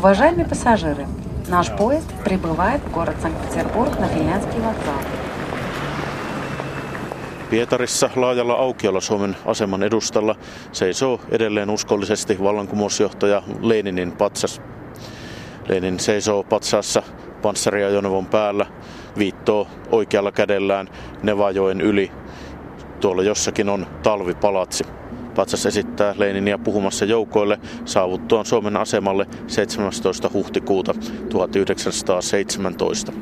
Уважаемые пассажиры, наш поезд прибывает в город Санкт-Петербург на финляндский вокзал. Pietarissa laajalla aukiolla Suomen aseman edustalla seisoo edelleen uskollisesti vallankumousjohtaja Leninin patsas. Lenin seisoo patsaassa panssariajoneuvon päällä, viittoo oikealla kädellään Nevajoen yli. Tuolla jossakin on talvipalatsi. Patsas esittää Leninia puhumassa joukoille saavuttuaan Suomen asemalle 17. huhtikuuta 1917.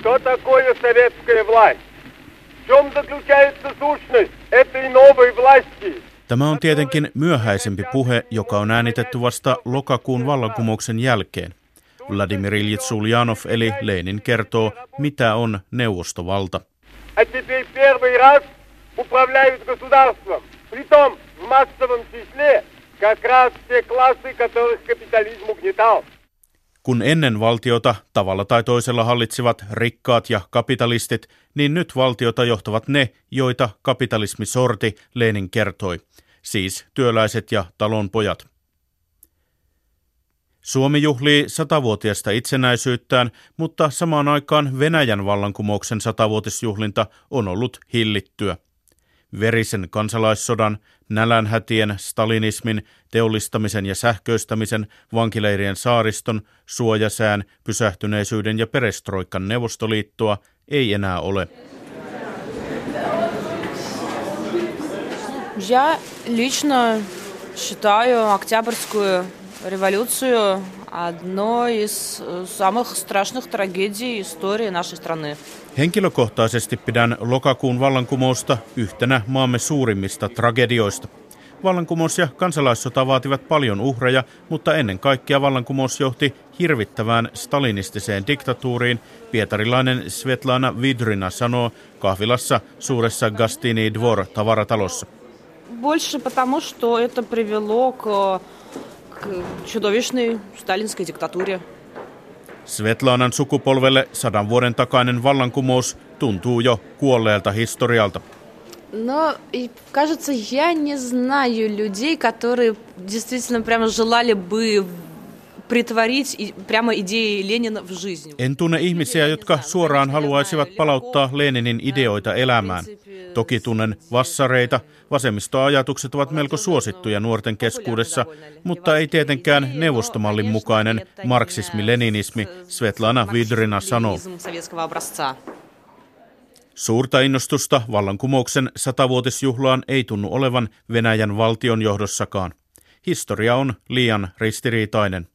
Что такое советская власть? В чем заключается сущность этой новой власти? Tämä on tietenkin myöhäisempi puhe, joka on äänitetty vasta lokakuun vallankumouksen jälkeen. Vladimir Iljits Ulyanov eli Lenin kertoo, mitä on neuvostovalta. А теперь первый раз управляют государством. Притом в массовом числе как раз те классы, которых капитализм угнетал. Kun ennen valtiota tavalla tai toisella hallitsivat rikkaat ja kapitalistit, niin nyt valtiota johtavat ne, joita kapitalismi sorti, Lenin kertoi, siis työläiset ja talonpojat. Suomi juhlii satavuotiaista itsenäisyyttään, mutta samaan aikaan Venäjän vallankumouksen satavuotisjuhlinta on ollut hillittyä. Verisen kansalaissodan, nälänhätien, stalinismin, teollistamisen ja sähköistämisen, vankileirien saariston, suojasään, pysähtyneisyyden ja perestroikan neuvostoliittoa ei enää ole. Я лично считаю Октябрьскую революцию одной из самых страшных трагедий истории нашей страны. Henkilökohtaisesti pidän lokakuun vallankumousta yhtenä maamme suurimmista tragedioista. Vallankumous ja kansalaissota vaativat paljon uhreja, mutta ennen kaikkea vallankumous johti hirvittävään stalinistiseen diktatuuriin, pietarilainen Svetlana Vidrina sanoo kahvilassa suuressa Gastini Dvor tavaratalossa. Больше потому, что это привело к, к чудовищной сталинской диктатуре. Svetlanan sukupolvelle sadan vuoden takainen vallankumous tuntuu jo kuolleelta historialta. Но, и, кажется, я не знаю людей, которые действительно прямо желали бы en tunne ihmisiä, jotka suoraan haluaisivat palauttaa Leninin ideoita elämään. Toki tunnen vassareita. Vasemmistoajatukset ovat melko suosittuja nuorten keskuudessa, mutta ei tietenkään neuvostomallin mukainen marksismi-leninismi, Svetlana Vidrina sanoo. Suurta innostusta vallankumouksen satavuotisjuhlaan ei tunnu olevan Venäjän valtion johdossakaan. Historia on liian ristiriitainen.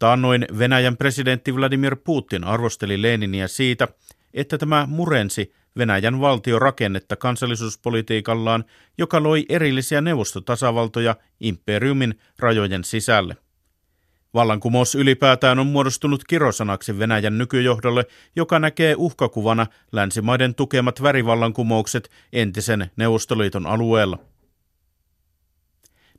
Taannoin Venäjän presidentti Vladimir Putin arvosteli Leniniä siitä, että tämä murensi Venäjän valtiorakennetta kansallisuuspolitiikallaan, joka loi erillisiä neuvostotasavaltoja imperiumin rajojen sisälle. Vallankumous ylipäätään on muodostunut kirosanaksi Venäjän nykyjohdolle, joka näkee uhkakuvana länsimaiden tukemat värivallankumoukset entisen Neuvostoliiton alueella.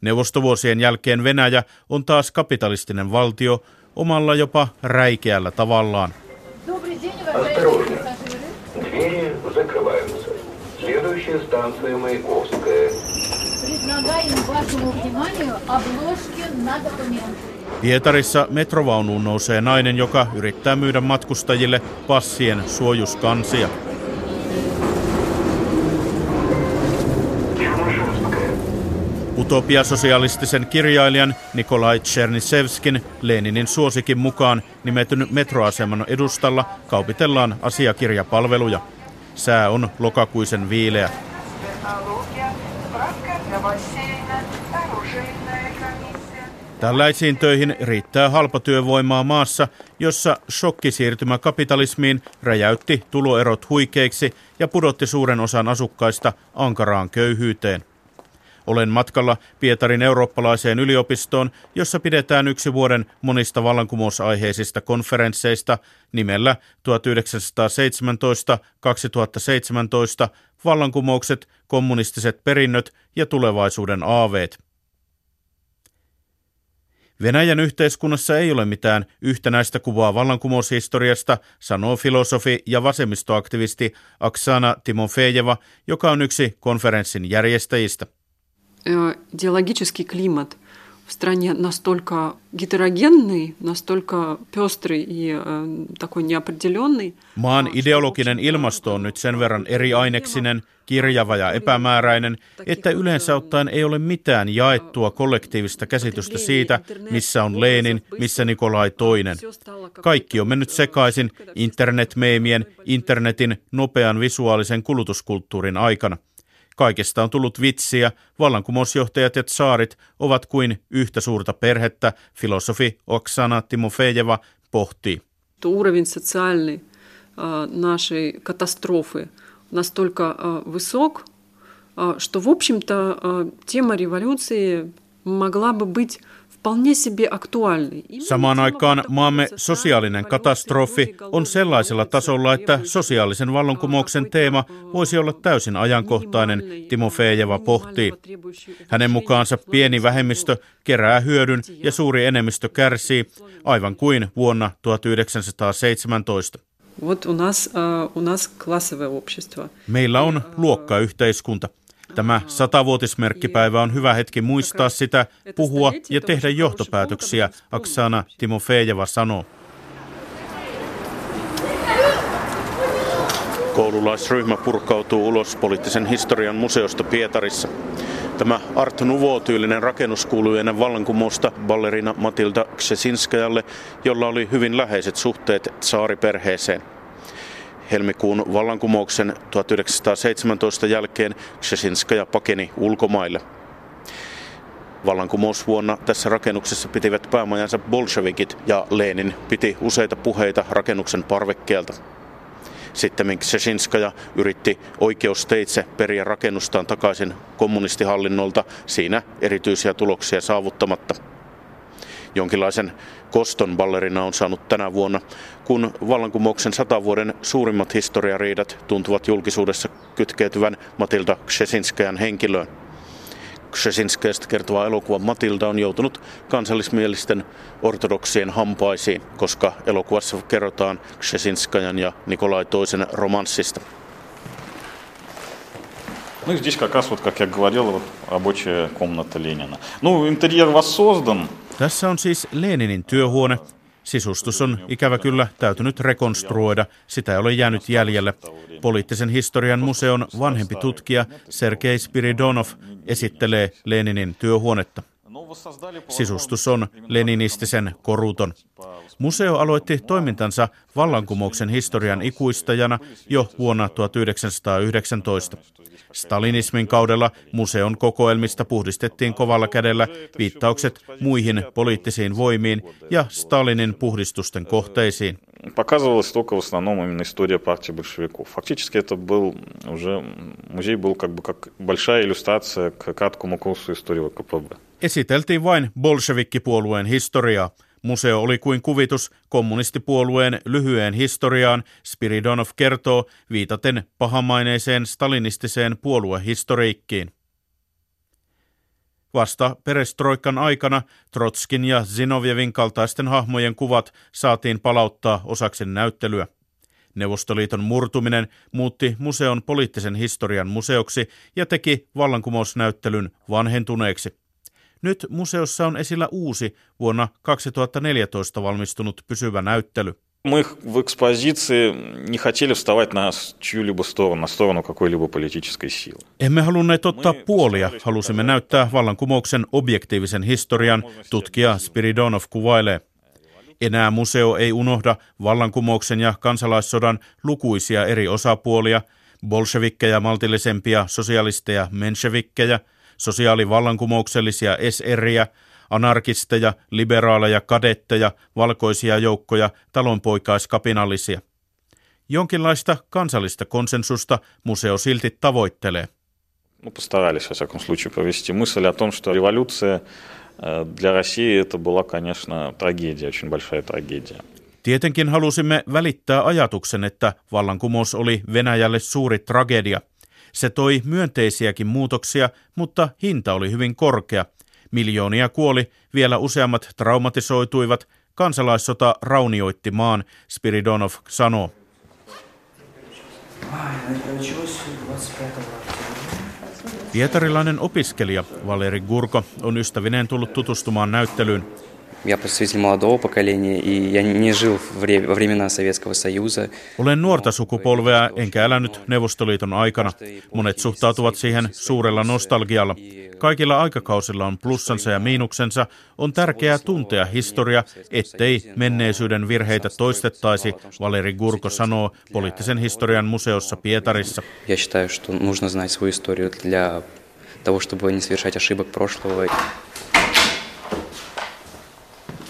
Neuvostovuosien jälkeen Venäjä on taas kapitalistinen valtio omalla jopa räikeällä tavallaan. Pietarissa metrovaunuun nousee nainen, joka yrittää myydä matkustajille passien suojuskansia. utopiasosialistisen kirjailijan Nikolai Tchernisevskin Leninin suosikin mukaan nimetyn metroaseman edustalla kaupitellaan asiakirjapalveluja. Sää on lokakuisen viileä. Tällaisiin töihin riittää halpatyövoimaa maassa, jossa shokkisiirtymä kapitalismiin räjäytti tuloerot huikeiksi ja pudotti suuren osan asukkaista ankaraan köyhyyteen. Olen matkalla Pietarin eurooppalaiseen yliopistoon, jossa pidetään yksi vuoden monista vallankumousaiheisista konferensseista nimellä 1917-2017 vallankumoukset, kommunistiset perinnöt ja tulevaisuuden aaveet. Venäjän yhteiskunnassa ei ole mitään yhtenäistä kuvaa vallankumoushistoriasta, sanoo filosofi ja vasemmistoaktivisti Aksana Timofejeva, joka on yksi konferenssin järjestäjistä. э, идеологический климат в в стране настолько гетерогенный, настолько пестрый и э, такой неопределенный. Maan ideologinen ilmasto on nyt sen verran eri aineksinen, kirjava ja epämääräinen, että yleensä ottaen ei ole mitään jaettua kollektiivista käsitystä siitä, missä on Lenin, missä Nikolai toinen. Kaikki on mennyt sekaisin internetmeemien, internetin nopean visuaalisen kulutuskulttuurin aikana – Kaikesta on tullut vitsiä, vallankumousjohtajat ja tsaarit ovat kuin yhtä suurta perhettä, filosofi Oksana Timofejeva pohtii. Уровень социальный нашей катастрофы настолько высок, что, в общем-то, тема революции могла бы быть Samaan aikaan maamme sosiaalinen katastrofi on sellaisella tasolla, että sosiaalisen vallankumouksen teema voisi olla täysin ajankohtainen, Timo Feijeva pohtii. Hänen mukaansa pieni vähemmistö kerää hyödyn ja suuri enemmistö kärsii, aivan kuin vuonna 1917. Meillä on luokkayhteiskunta. Tämä satavuotismerkkipäivä on hyvä hetki muistaa sitä, puhua ja tehdä johtopäätöksiä, Aksana Timofejeva sanoo. Koululaisryhmä purkautuu ulos poliittisen historian museosta Pietarissa. Tämä Art Nouveau-tyylinen rakennus kuului ennen vallankumousta ballerina Matilda Ksesinskajalle, jolla oli hyvin läheiset suhteet saariperheeseen. Helmikuun vallankumouksen 1917 jälkeen Ksesinskaja pakeni ulkomaille. Vallankumousvuonna tässä rakennuksessa pitivät päämajansa bolshevikit ja Lenin piti useita puheita rakennuksen parvekkeelta. Sitten Ksesinskaja yritti oikeusteitse periä rakennustaan takaisin kommunistihallinnolta siinä erityisiä tuloksia saavuttamatta. Jonkinlaisen koston ballerina on saanut tänä vuonna, kun vallankumouksen sata vuoden suurimmat historiariidat tuntuvat julkisuudessa kytkeytyvän Matilda Ksesinskajan henkilöön. Ksesinskajasta kertova elokuva Matilda on joutunut kansallismielisten ortodoksien hampaisiin, koska elokuvassa kerrotaan Ksesinskajan ja Nikolai toisen romanssista. Ну и здесь как раз вот, как я говорил, вот рабочая комната Ленина. Ну, интерьер воссоздан, tässä on siis Leninin työhuone. Sisustus on ikävä kyllä täytynyt rekonstruoida, sitä ei ole jäänyt jäljelle. Poliittisen historian museon vanhempi tutkija Sergei Spiridonov esittelee Leninin työhuonetta. Sisustus on leninistisen koruton. Museo aloitti toimintansa vallankumouksen historian ikuistajana jo vuonna 1919. Stalinismin kaudella museon kokoelmista puhdistettiin kovalla kädellä viittaukset muihin poliittisiin voimiin ja Stalinin puhdistusten kohteisiin Показывалась только в основном именно история партии большевиков. Фактически это был уже, музей был как бы как большая иллюстрация к краткому курсу истории ВКПБ. Esiteltiin vain bolshevikkipuolueen historiaa. Museo oli kuin kuvitus kommunistipuolueen lyhyeen historiaan, Spiridonov kertoo, viitaten pahamaineiseen stalinistiseen puoluehistoriikkiin. Vasta perestroikan aikana Trotskin ja Zinovjevin kaltaisten hahmojen kuvat saatiin palauttaa osaksi näyttelyä. Neuvostoliiton murtuminen muutti museon poliittisen historian museoksi ja teki vallankumousnäyttelyn vanhentuneeksi. Nyt museossa on esillä uusi vuonna 2014 valmistunut pysyvä näyttely. Мы в экспозиции не хотели вставать на чью-либо сторону, на сторону какой-либо политической силы. Emme halunneet ottaa puolia, halusimme näyttää vallankumouksen objektiivisen historian, tutkija Spiridonov kuvailee. Enää museo ei unohda vallankumouksen ja kansalaissodan lukuisia eri osapuolia, bolshevikkejä, maltillisempia, sosialisteja, menshevikkejä – sosiaalivallankumouksellisia SRiä, anarkisteja, liberaaleja kadetteja, valkoisia joukkoja, talonpoikaiskapinallisia. Jonkinlaista kansallista konsensusta museo silti tavoittelee. Мы постарались, во всяком случае, провести мысль о том, что революция э, для России это была, конечно, трагедия, очень большая трагедия. Tietenkin halusimme välittää ajatuksen, että vallankumous oli Venäjälle suuri tragedia – se toi myönteisiäkin muutoksia, mutta hinta oli hyvin korkea. Miljoonia kuoli, vielä useammat traumatisoituivat, kansalaissota raunioitti maan, Spiridonov sanoo. Pietarilainen opiskelija Valeri Gurko on ystävineen tullut tutustumaan näyttelyyn. Я представитель молодого поколения, и я не жил во времена Советского Союза. Olen nuorta sukupolvea, enkä elänyt Neuvostoliiton aikana. Monet suhtautuvat siihen suurella nostalgialla. Kaikilla aikakausilla on plussansa ja miinuksensa. On tärkeää tuntea historia, ettei menneisyyden virheitä toistettaisi, Valeri Gurko sanoo poliittisen historian museossa Pietarissa. Я считаю, что нужно знать свою историю для того, чтобы не совершать ошибок прошлого.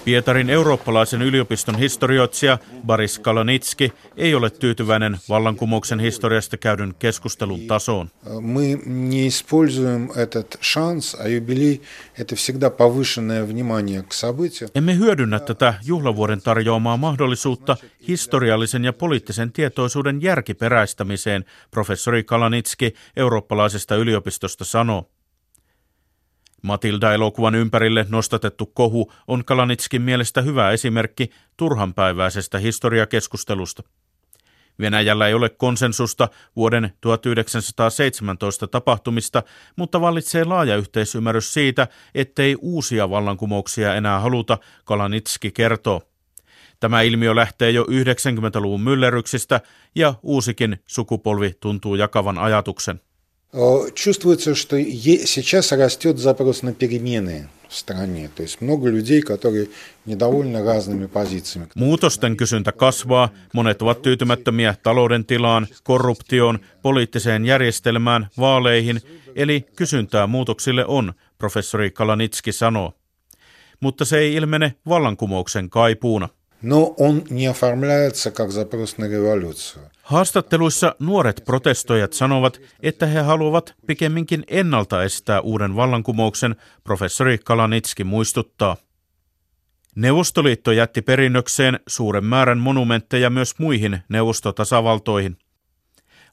Pietarin eurooppalaisen yliopiston historioitsija Baris Kalanitski ei ole tyytyväinen vallankumouksen historiasta käydyn keskustelun tasoon. Мы не используем этот шанс, а юбилей – это всегда повышенное внимание к событию. Emme hyödynnä tätä juhlavuoden tarjoamaa mahdollisuutta historiallisen ja poliittisen tietoisuuden järkiperäistämiseen, professori Kalanitski eurooppalaisesta yliopistosta sanoo. Matilda-elokuvan ympärille nostatettu kohu on Kalanitskin mielestä hyvä esimerkki turhanpäiväisestä historiakeskustelusta. Venäjällä ei ole konsensusta vuoden 1917 tapahtumista, mutta vallitsee laaja yhteisymmärrys siitä, ettei uusia vallankumouksia enää haluta, Kalanitski kertoo. Tämä ilmiö lähtee jo 90-luvun myllerryksistä ja uusikin sukupolvi tuntuu jakavan ajatuksen. Чувствуется, что сейчас растет запрос на перемены в стране. То есть много людей, которые недовольны разными позициями. Muutosten kysyntä kasvaa. Monet ovat tyytymättömiä talouden tilaan, korruptioon, poliittiseen järjestelmään, vaaleihin. Eli kysyntää muutoksille on, professori Kalanitski sanoo. Mutta se ei ilmene vallankumouksen kaipuuna. Но он не оформляется как запрос на революцию. Haastatteluissa nuoret protestoijat sanovat, että he haluavat pikemminkin ennalta estää uuden vallankumouksen, professori Kalanitski muistuttaa. Neuvostoliitto jätti perinnökseen suuren määrän monumentteja myös muihin neuvostotasavaltoihin.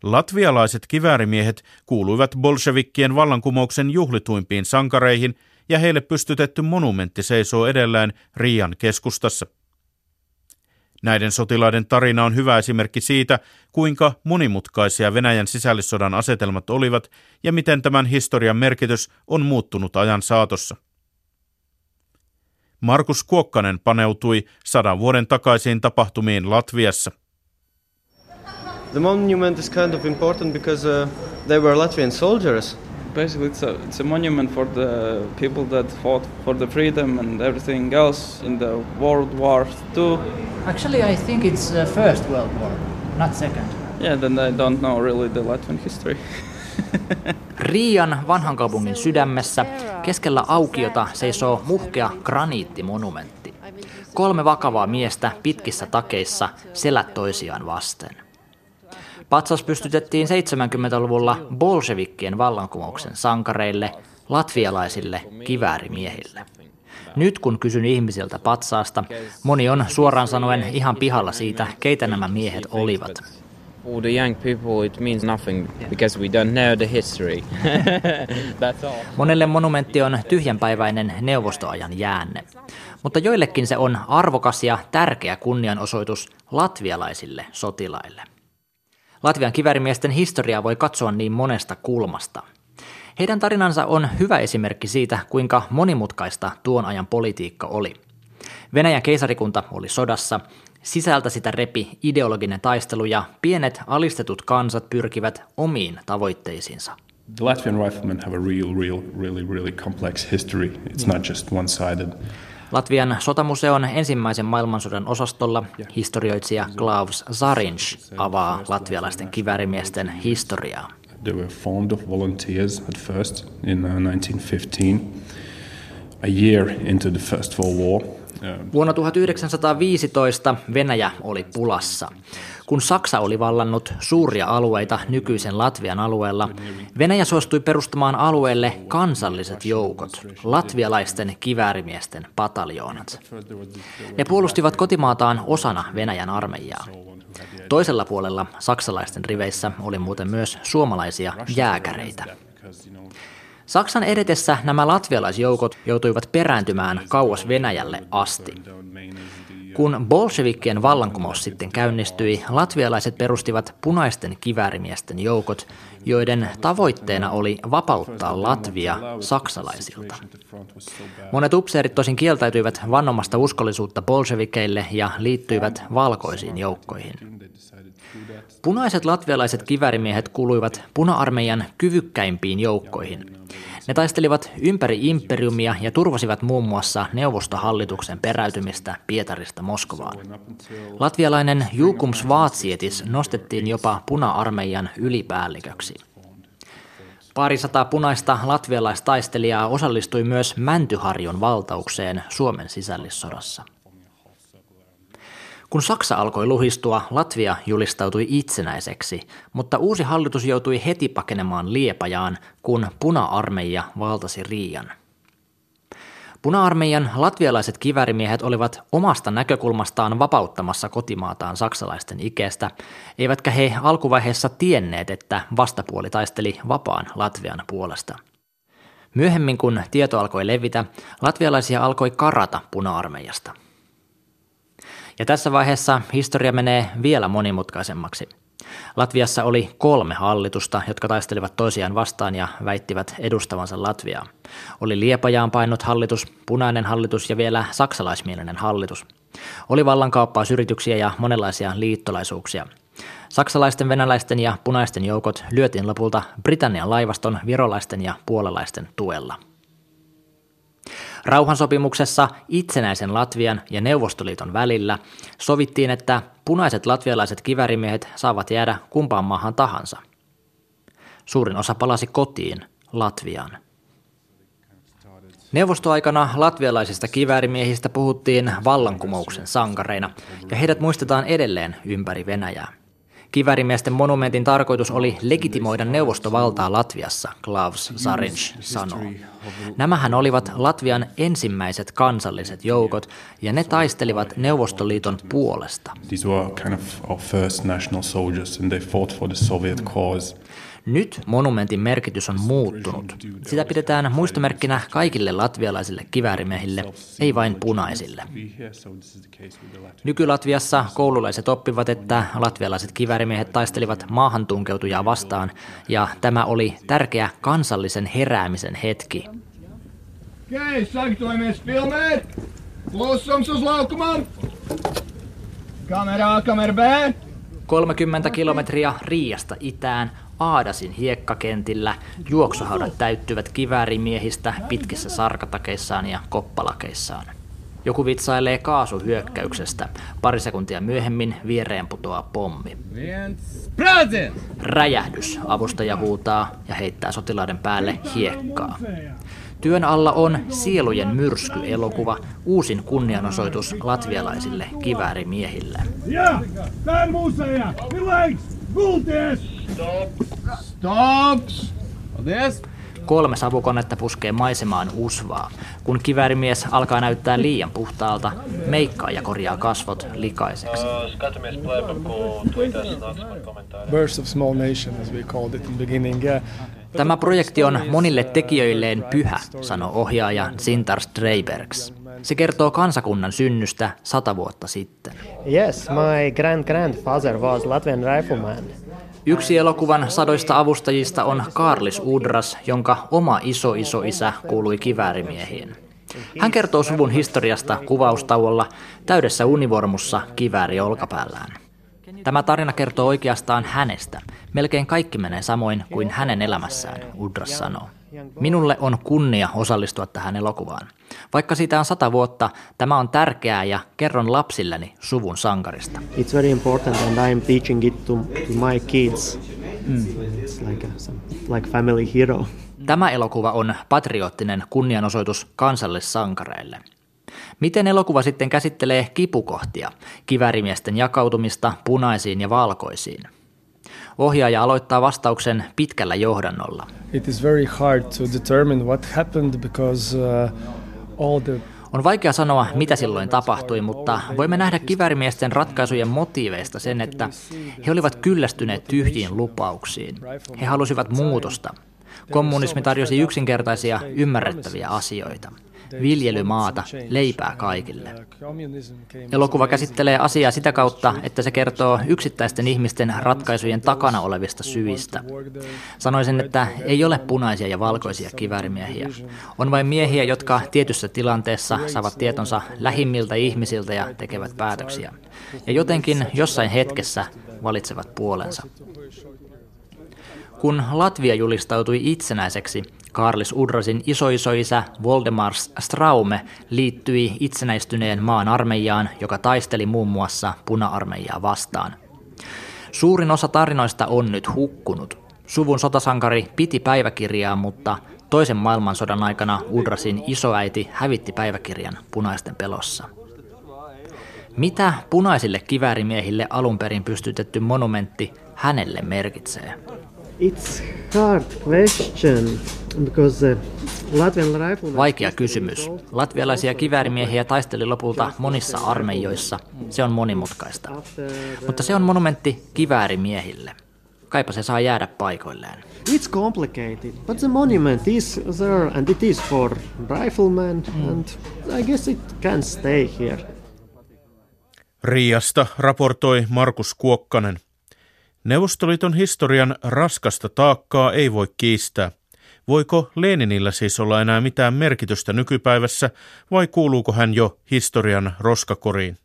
Latvialaiset kiväärimiehet kuuluivat bolshevikkien vallankumouksen juhlituimpiin sankareihin ja heille pystytetty monumentti seisoo edelleen Riian keskustassa. Näiden sotilaiden tarina on hyvä esimerkki siitä, kuinka monimutkaisia Venäjän sisällissodan asetelmat olivat ja miten tämän historian merkitys on muuttunut ajan saatossa. Markus Kuokkanen paneutui sadan vuoden takaisiin tapahtumiin Latviassa. The monument is kind of important because uh, they were Latvian soldiers – basically it's a, it's a monument for the people that fought for the freedom and everything else in the World War II. Actually, I think it's the First World War, not second. Yeah, then I don't know really the Latvian history. Riian vanhan kaupungin sydämessä keskellä aukiota seisoo muhkea graniittimonumentti. Kolme vakavaa miestä pitkissä takeissa selät toisiaan vasten. Patsas pystytettiin 70-luvulla bolshevikkien vallankumouksen sankareille, latvialaisille kiväärimiehille. Nyt kun kysyn ihmisiltä patsaasta, moni on suoraan sanoen ihan pihalla siitä, keitä nämä miehet olivat. For the young people it means nothing because we don't know the history. That's all. Monelle monumentti on tyhjänpäiväinen neuvostoajan jäänne, mutta joillekin se on arvokas ja tärkeä kunnianosoitus latvialaisille sotilaille. Latvian kivärimiesten historiaa voi katsoa niin monesta kulmasta. Heidän tarinansa on hyvä esimerkki siitä, kuinka monimutkaista tuon ajan politiikka oli. Venäjän keisarikunta oli sodassa, sisältä sitä repi ideologinen taistelu ja pienet alistetut kansat pyrkivät omiin tavoitteisiinsa. The Latvian riflemen have a real, real, really, really complex history. It's not just one-sided. Latvian sotamuseon ensimmäisen maailmansodan osastolla historioitsija Klaus Zarinch avaa latvialaisten kiväärimiesten historiaa. They were formed of volunteers at first in 1915, uh, a year into the First World War. Vuonna 1915 Venäjä oli pulassa. Kun Saksa oli vallannut suuria alueita nykyisen Latvian alueella, Venäjä suostui perustamaan alueelle kansalliset joukot, latvialaisten kiväärimiesten pataljoonat. Ne puolustivat kotimaataan osana Venäjän armeijaa. Toisella puolella saksalaisten riveissä oli muuten myös suomalaisia jääkäreitä. Saksan edetessä nämä latvialaisjoukot joutuivat perääntymään kauas Venäjälle asti. Kun bolshevikkien vallankumous sitten käynnistyi, latvialaiset perustivat punaisten kiväärimiesten joukot, joiden tavoitteena oli vapauttaa Latvia saksalaisilta. Monet upseerit tosin kieltäytyivät vannomasta uskollisuutta bolshevikeille ja liittyivät valkoisiin joukkoihin. Punaiset latvialaiset kiväärimiehet kuuluivat puna-armeijan kyvykkäimpiin joukkoihin. Ne taistelivat ympäri imperiumia ja turvasivat muun muassa neuvostohallituksen peräytymistä Pietarista Moskovaan. Latvialainen Jukum Svaatsietis nostettiin jopa puna-armeijan ylipäälliköksi. Parisataa punaista latvialaistaistelijaa osallistui myös Mäntyharjun valtaukseen Suomen sisällissodassa. Kun Saksa alkoi luhistua, Latvia julistautui itsenäiseksi, mutta uusi hallitus joutui heti pakenemaan Liepajaan, kun puna-armeija valtasi Riian. Puna-armeijan latvialaiset kivärimiehet olivat omasta näkökulmastaan vapauttamassa kotimaataan saksalaisten ikeestä, eivätkä he alkuvaiheessa tienneet, että vastapuoli taisteli vapaan Latvian puolesta. Myöhemmin, kun tieto alkoi levitä, latvialaisia alkoi karata puna-armeijasta – ja tässä vaiheessa historia menee vielä monimutkaisemmaksi. Latviassa oli kolme hallitusta, jotka taistelivat toisiaan vastaan ja väittivät edustavansa Latviaa. Oli Liepajaan painut hallitus, punainen hallitus ja vielä saksalaismielinen hallitus. Oli vallankaappausyrityksiä ja monenlaisia liittolaisuuksia. Saksalaisten, venäläisten ja punaisten joukot lyötiin lopulta Britannian laivaston, virolaisten ja puolalaisten tuella. Rauhansopimuksessa itsenäisen Latvian ja Neuvostoliiton välillä sovittiin, että punaiset latvialaiset kivärimiehet saavat jäädä kumpaan maahan tahansa. Suurin osa palasi kotiin, Latviaan. Neuvostoaikana latvialaisista kiväärimiehistä puhuttiin vallankumouksen sankareina, ja heidät muistetaan edelleen ympäri Venäjää. Kivärimiesten monumentin tarkoitus oli legitimoida neuvostovaltaa Latviassa, Klaus Sarinch sanoo. Nämähän olivat Latvian ensimmäiset kansalliset joukot, ja ne taistelivat Neuvostoliiton puolesta. These were kind of our first national soldiers, and they fought for the Soviet cause. Nyt monumentin merkitys on muuttunut. Sitä pidetään muistomerkkinä kaikille latvialaisille kiväärimehille, ei vain punaisille. Nyky-Latviassa koululaiset oppivat, että latvialaiset kiväärimiehet taistelivat maahantunkeutujaa vastaan, ja tämä oli tärkeä kansallisen heräämisen hetki. Okei, sagatavojamies filmēt! Klusums uz laukumam! Kamerā, kamera B! 30 kilometriä Riasta itään Aadasin hiekkakentillä juoksuhaudat täyttyvät kiväärimiehistä pitkissä sarkatakeissaan ja koppalakeissaan. Joku vitsailee kaasuhyökkäyksestä. Pari sekuntia myöhemmin viereen putoaa pommi. Räjähdys, avustaja huutaa ja heittää sotilaiden päälle hiekkaa. Työn alla on Sielujen myrsky-elokuva, uusin kunnianosoitus latvialaisille kiväärimiehille. Ja, Stop! Stop! Kolme savukonetta puskee maisemaan usvaa. Kun kiväärimies alkaa näyttää liian puhtaalta, meikkaa ja korjaa kasvot likaiseksi. Birth of Small Nation, as we called it in beginning. Tämä projekti on monille tekijöilleen pyhä, sanoi ohjaaja Sintar Streibergs. Se kertoo kansakunnan synnystä sata vuotta sitten. Yes, my grand grandfather was Latvian rifleman. Yksi elokuvan sadoista avustajista on Karlis Udras, jonka oma iso-iso-isä kuului kiväärimiehiin. Hän kertoo suvun historiasta kuvaustauolla täydessä univormussa kivääri olkapäällään. Tämä tarina kertoo oikeastaan hänestä. Melkein kaikki menee samoin kuin hänen elämässään, Udras sanoo. Minulle on kunnia osallistua tähän elokuvaan. Vaikka siitä on sata vuotta, tämä on tärkeää ja kerron lapsilleni suvun sankarista. It's very important and I'm teaching it to, to my kids. Mm. It's like, a, like family hero. Tämä elokuva on patriottinen kunnianosoitus kansallissankareille. Miten elokuva sitten käsittelee kipukohtia, kivärimiesten jakautumista punaisiin ja valkoisiin? Ohjaaja aloittaa vastauksen pitkällä johdannolla. It is very hard to determine what happened because uh, all the on vaikea sanoa, mitä silloin tapahtui, mutta voimme nähdä kivärimiesten ratkaisujen motiiveista sen, että he olivat kyllästyneet tyhjiin lupauksiin. He halusivat muutosta. Kommunismi tarjosi yksinkertaisia, ymmärrettäviä asioita. Viljelymaata, leipää kaikille. Elokuva käsittelee asiaa sitä kautta, että se kertoo yksittäisten ihmisten ratkaisujen takana olevista syistä. Sanoisin, että ei ole punaisia ja valkoisia kiväärimiehiä. On vain miehiä, jotka tietyssä tilanteessa saavat tietonsa lähimmiltä ihmisiltä ja tekevät päätöksiä. Ja jotenkin jossain hetkessä valitsevat puolensa. Kun Latvia julistautui itsenäiseksi, Karlis Udrasin isoisoisä Voldemars Straume liittyi itsenäistyneen maan armeijaan, joka taisteli muun muassa puna-armeijaa vastaan. Suurin osa tarinoista on nyt hukkunut. Suvun sotasankari piti päiväkirjaa, mutta toisen maailmansodan aikana Udrasin isoäiti hävitti päiväkirjan punaisten pelossa. Mitä punaisille kiväärimiehille alun perin pystytetty monumentti hänelle merkitsee? It's hard question because uh, Latvian rifle... Vaikea kysymys. Latvialaisia kiväärimiehiä taisteli lopulta monissa armeijoissa. Se on monimutkaista. Mutta se on monumentti kiväärimiehille. Kaipa se saa jäädä paikoilleen. It's complicated, but the monument is there and it is for riflemen mm. and I guess it can stay here. Riasta raportoi Markus Kuokkanen. Neuvostoliiton historian raskasta taakkaa ei voi kiistää. Voiko Leninillä siis olla enää mitään merkitystä nykypäivässä vai kuuluuko hän jo historian roskakoriin?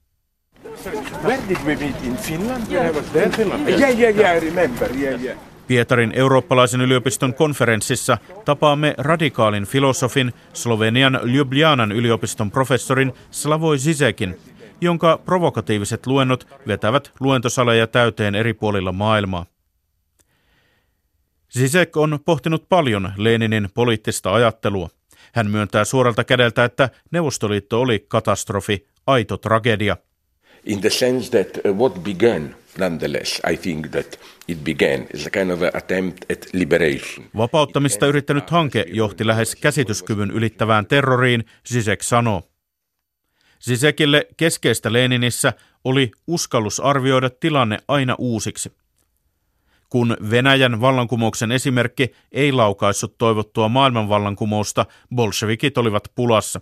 Pietarin eurooppalaisen yliopiston konferenssissa tapaamme radikaalin filosofin Slovenian Ljubljanan yliopiston professorin Slavoj Zizekin, jonka provokatiiviset luennot vetävät luentosaleja täyteen eri puolilla maailmaa. Zizek on pohtinut paljon Leninin poliittista ajattelua. Hän myöntää suoralta kädeltä, että Neuvostoliitto oli katastrofi, aito tragedia. In the sense that uh, what began nonetheless, I think that it began as a kind of attempt at liberation. Vapauttamista yrittänyt hanke johti lähes käsityskyvyn ylittävään terroriin, Zizek sanoo. Zizekille keskeistä Leninissä oli uskallus arvioida tilanne aina uusiksi. Kun Venäjän vallankumouksen esimerkki ei laukaissut toivottua maailmanvallankumousta, bolshevikit olivat pulassa.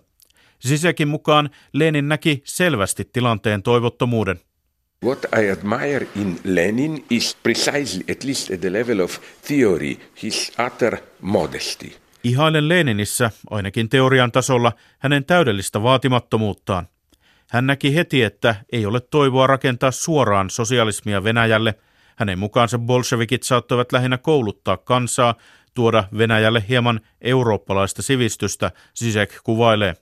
Zizekin mukaan Lenin näki selvästi tilanteen toivottomuuden. What I admire in Lenin is precisely, at least at the level of theory, his utter modesty. Ihailen Leninissä, ainakin teorian tasolla, hänen täydellistä vaatimattomuuttaan. Hän näki heti, että ei ole toivoa rakentaa suoraan sosialismia Venäjälle. Hänen mukaansa bolshevikit saattoivat lähinnä kouluttaa kansaa, tuoda Venäjälle hieman eurooppalaista sivistystä, Zizek kuvailee.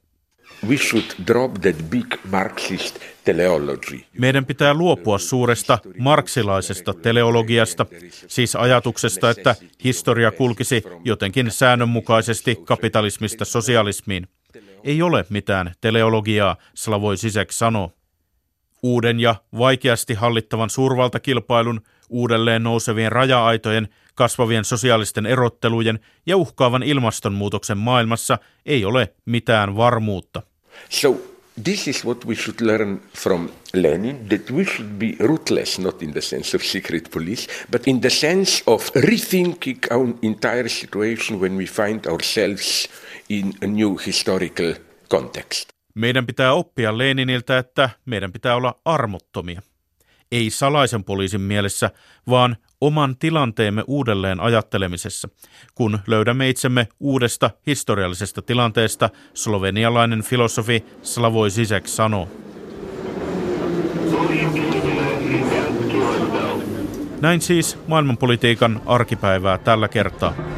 We should drop that big Marxist teleology. Meidän pitää luopua suuresta marksilaisesta teleologiasta, siis ajatuksesta, että historia kulkisi jotenkin säännönmukaisesti kapitalismista sosialismiin. Ei ole mitään teleologiaa, Slavoj Sisek sanoo. Uuden ja vaikeasti hallittavan suurvaltakilpailun, uudelleen nousevien raja-aitojen, kasvavien sosiaalisten erottelujen ja uhkaavan ilmastonmuutoksen maailmassa ei ole mitään varmuutta. So this is what we should learn from Lenin that we should be ruthless, not in the sense of secret police, but in the sense of rethinking our entire situation when we find ourselves in a new historical context. Meidän pitää oppia Leniniltä, että meidän pitää olla armottomia. Ei salaisen poliisin mielessä, vaan oman tilanteemme uudelleen ajattelemisessa. Kun löydämme itsemme uudesta historiallisesta tilanteesta, slovenialainen filosofi Slavoj Zizek sanoo. Näin siis maailmanpolitiikan arkipäivää tällä kertaa.